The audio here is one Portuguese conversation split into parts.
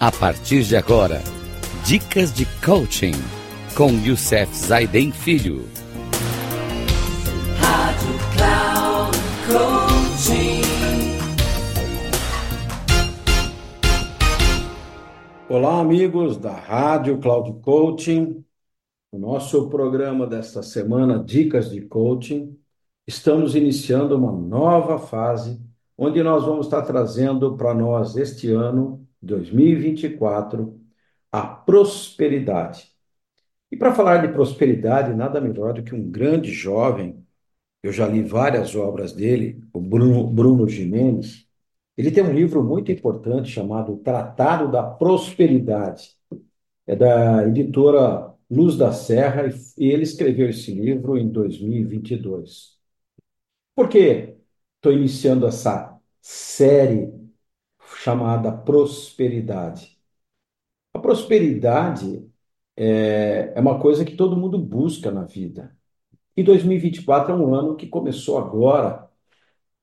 A partir de agora, dicas de coaching com Youssef Zaiden Filho. Rádio Cloud Coaching. Olá, amigos da Rádio Cloud Coaching. O nosso programa desta semana, Dicas de Coaching, estamos iniciando uma nova fase onde nós vamos estar trazendo para nós este ano 2024, a prosperidade. E para falar de prosperidade, nada melhor do que um grande jovem, eu já li várias obras dele, o Bruno, Bruno. Ele tem um livro muito importante chamado Tratado da Prosperidade. É da editora Luz da Serra e ele escreveu esse livro em 2022. Por que estou iniciando essa série chamada prosperidade. A prosperidade é, é uma coisa que todo mundo busca na vida. E 2024 é um ano que começou agora,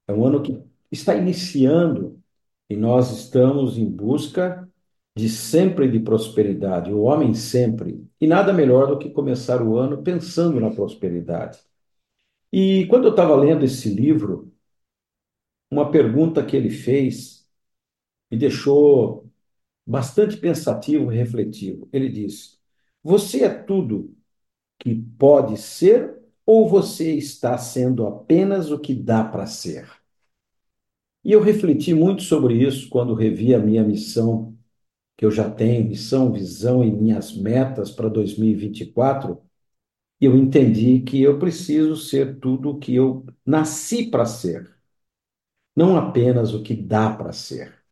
é um ano que está iniciando e nós estamos em busca de sempre de prosperidade, o homem sempre. E nada melhor do que começar o ano pensando na prosperidade. E quando eu estava lendo esse livro, uma pergunta que ele fez me deixou bastante pensativo e refletivo. Ele diz: Você é tudo que pode ser ou você está sendo apenas o que dá para ser? E eu refleti muito sobre isso quando revi a minha missão, que eu já tenho, missão, visão e minhas metas para 2024. E eu entendi que eu preciso ser tudo o que eu nasci para ser, não apenas o que dá para ser.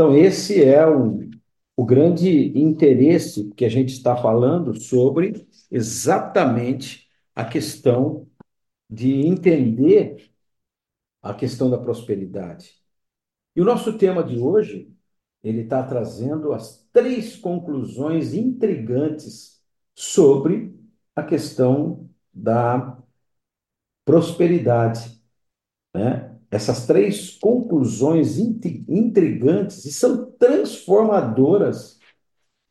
Então, esse é o, o grande interesse que a gente está falando sobre exatamente a questão de entender a questão da prosperidade. E o nosso tema de hoje, ele está trazendo as três conclusões intrigantes sobre a questão da prosperidade, né? Essas três conclusões intrigantes e são transformadoras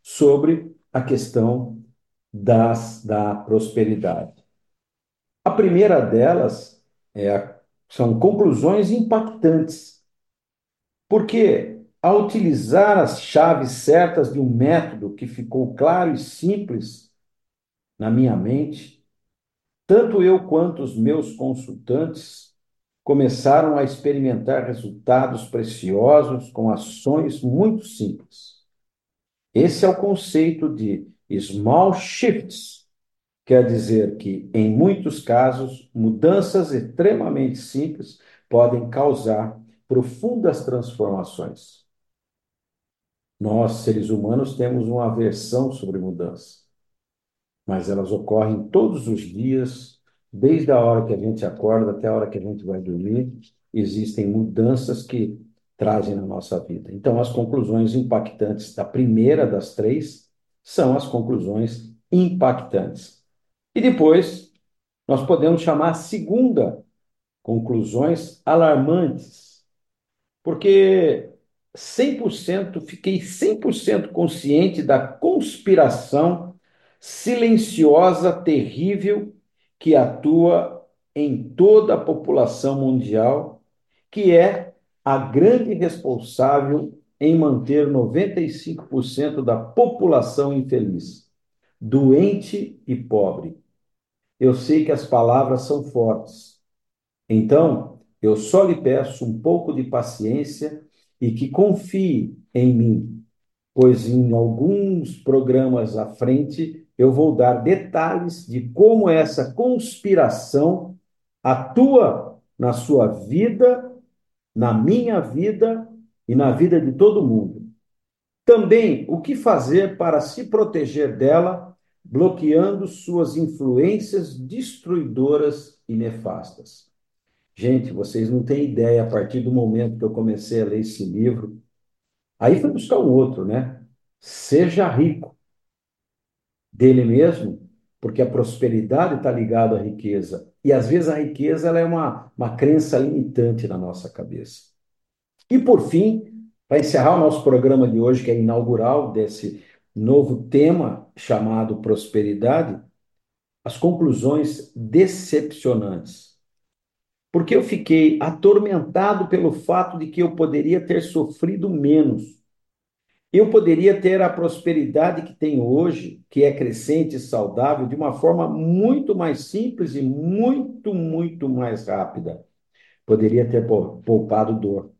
sobre a questão das, da prosperidade. A primeira delas é são conclusões impactantes, porque ao utilizar as chaves certas de um método que ficou claro e simples na minha mente, tanto eu quanto os meus consultantes começaram a experimentar resultados preciosos com ações muito simples. Esse é o conceito de small shifts. Quer dizer que, em muitos casos, mudanças extremamente simples podem causar profundas transformações. Nós, seres humanos, temos uma aversão sobre mudança, mas elas ocorrem todos os dias Desde a hora que a gente acorda até a hora que a gente vai dormir, existem mudanças que trazem na nossa vida. Então, as conclusões impactantes da primeira das três são as conclusões impactantes. E depois, nós podemos chamar a segunda conclusões alarmantes, porque 100% fiquei 100% consciente da conspiração silenciosa, terrível que atua em toda a população mundial, que é a grande responsável em manter 95% da população infeliz, doente e pobre. Eu sei que as palavras são fortes. Então, eu só lhe peço um pouco de paciência e que confie em mim, pois em alguns programas à frente eu vou dar detalhes de como essa conspiração atua na sua vida, na minha vida e na vida de todo mundo. Também o que fazer para se proteger dela, bloqueando suas influências destruidoras e nefastas. Gente, vocês não têm ideia, a partir do momento que eu comecei a ler esse livro, aí foi buscar um outro, né? Seja rico dele mesmo, porque a prosperidade está ligada à riqueza. E às vezes a riqueza ela é uma, uma crença limitante na nossa cabeça. E por fim, Para encerrar o nosso programa de hoje, que é inaugural desse novo tema chamado prosperidade, as conclusões decepcionantes. Porque eu fiquei atormentado pelo fato de que eu poderia ter sofrido menos. Eu poderia ter a prosperidade que tenho hoje, que é crescente e saudável, de uma forma muito mais simples e muito, muito mais rápida. Poderia ter poupado dor.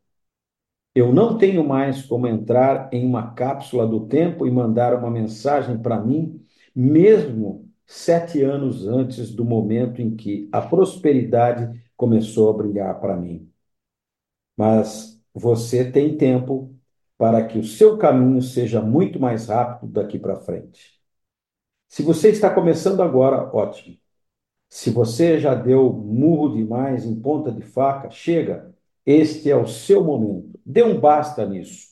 Eu não tenho mais como entrar em uma cápsula do tempo e mandar uma mensagem para mim, mesmo sete anos antes do momento em que a prosperidade começou a brilhar para mim. Mas você tem tempo para que o seu caminho seja muito mais rápido daqui para frente. Se você está começando agora, ótimo. Se você já deu murro demais em ponta de faca, chega. Este é o seu momento. Dê um basta nisso.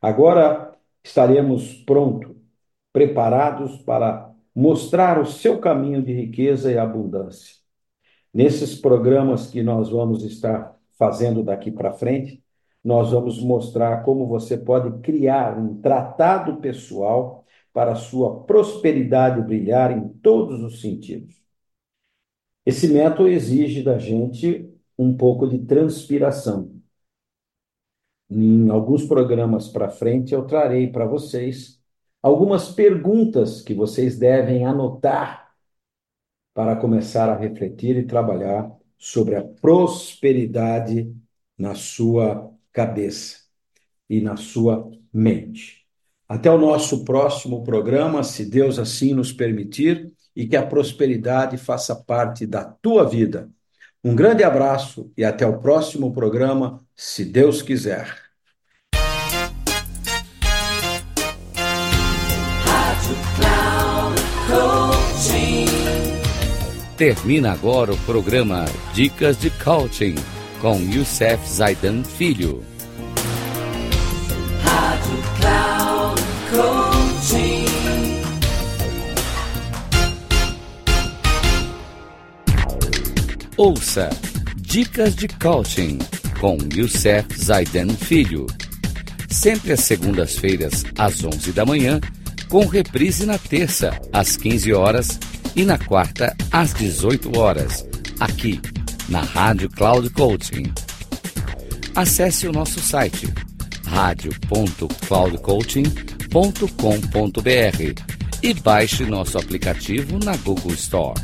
Agora estaremos prontos, preparados para mostrar o seu caminho de riqueza e abundância. Nesses programas que nós vamos estar fazendo daqui para frente, nós vamos mostrar como você pode criar um tratado pessoal para sua prosperidade brilhar em todos os sentidos. Esse método exige da gente um pouco de transpiração. Em alguns programas para frente, eu trarei para vocês algumas perguntas que vocês devem anotar para começar a refletir e trabalhar sobre a prosperidade na sua cabeça e na sua mente. Até o nosso próximo programa, se Deus assim nos permitir, e que a prosperidade faça parte da tua vida. Um grande abraço e até o próximo programa, se Deus quiser. Termina agora o programa Dicas de Coaching com Youssef Zaidan Filho. Rádio Cloud Coaching. Ouça Dicas de Coaching com Youssef Zaidan Filho. Sempre às segundas-feiras, às 11 da manhã, com reprise na terça, às 15 horas e na quarta às 18 horas, aqui na Rádio Cloud Coaching. Acesse o nosso site radio.cloudcoaching.com.br e baixe nosso aplicativo na Google Store.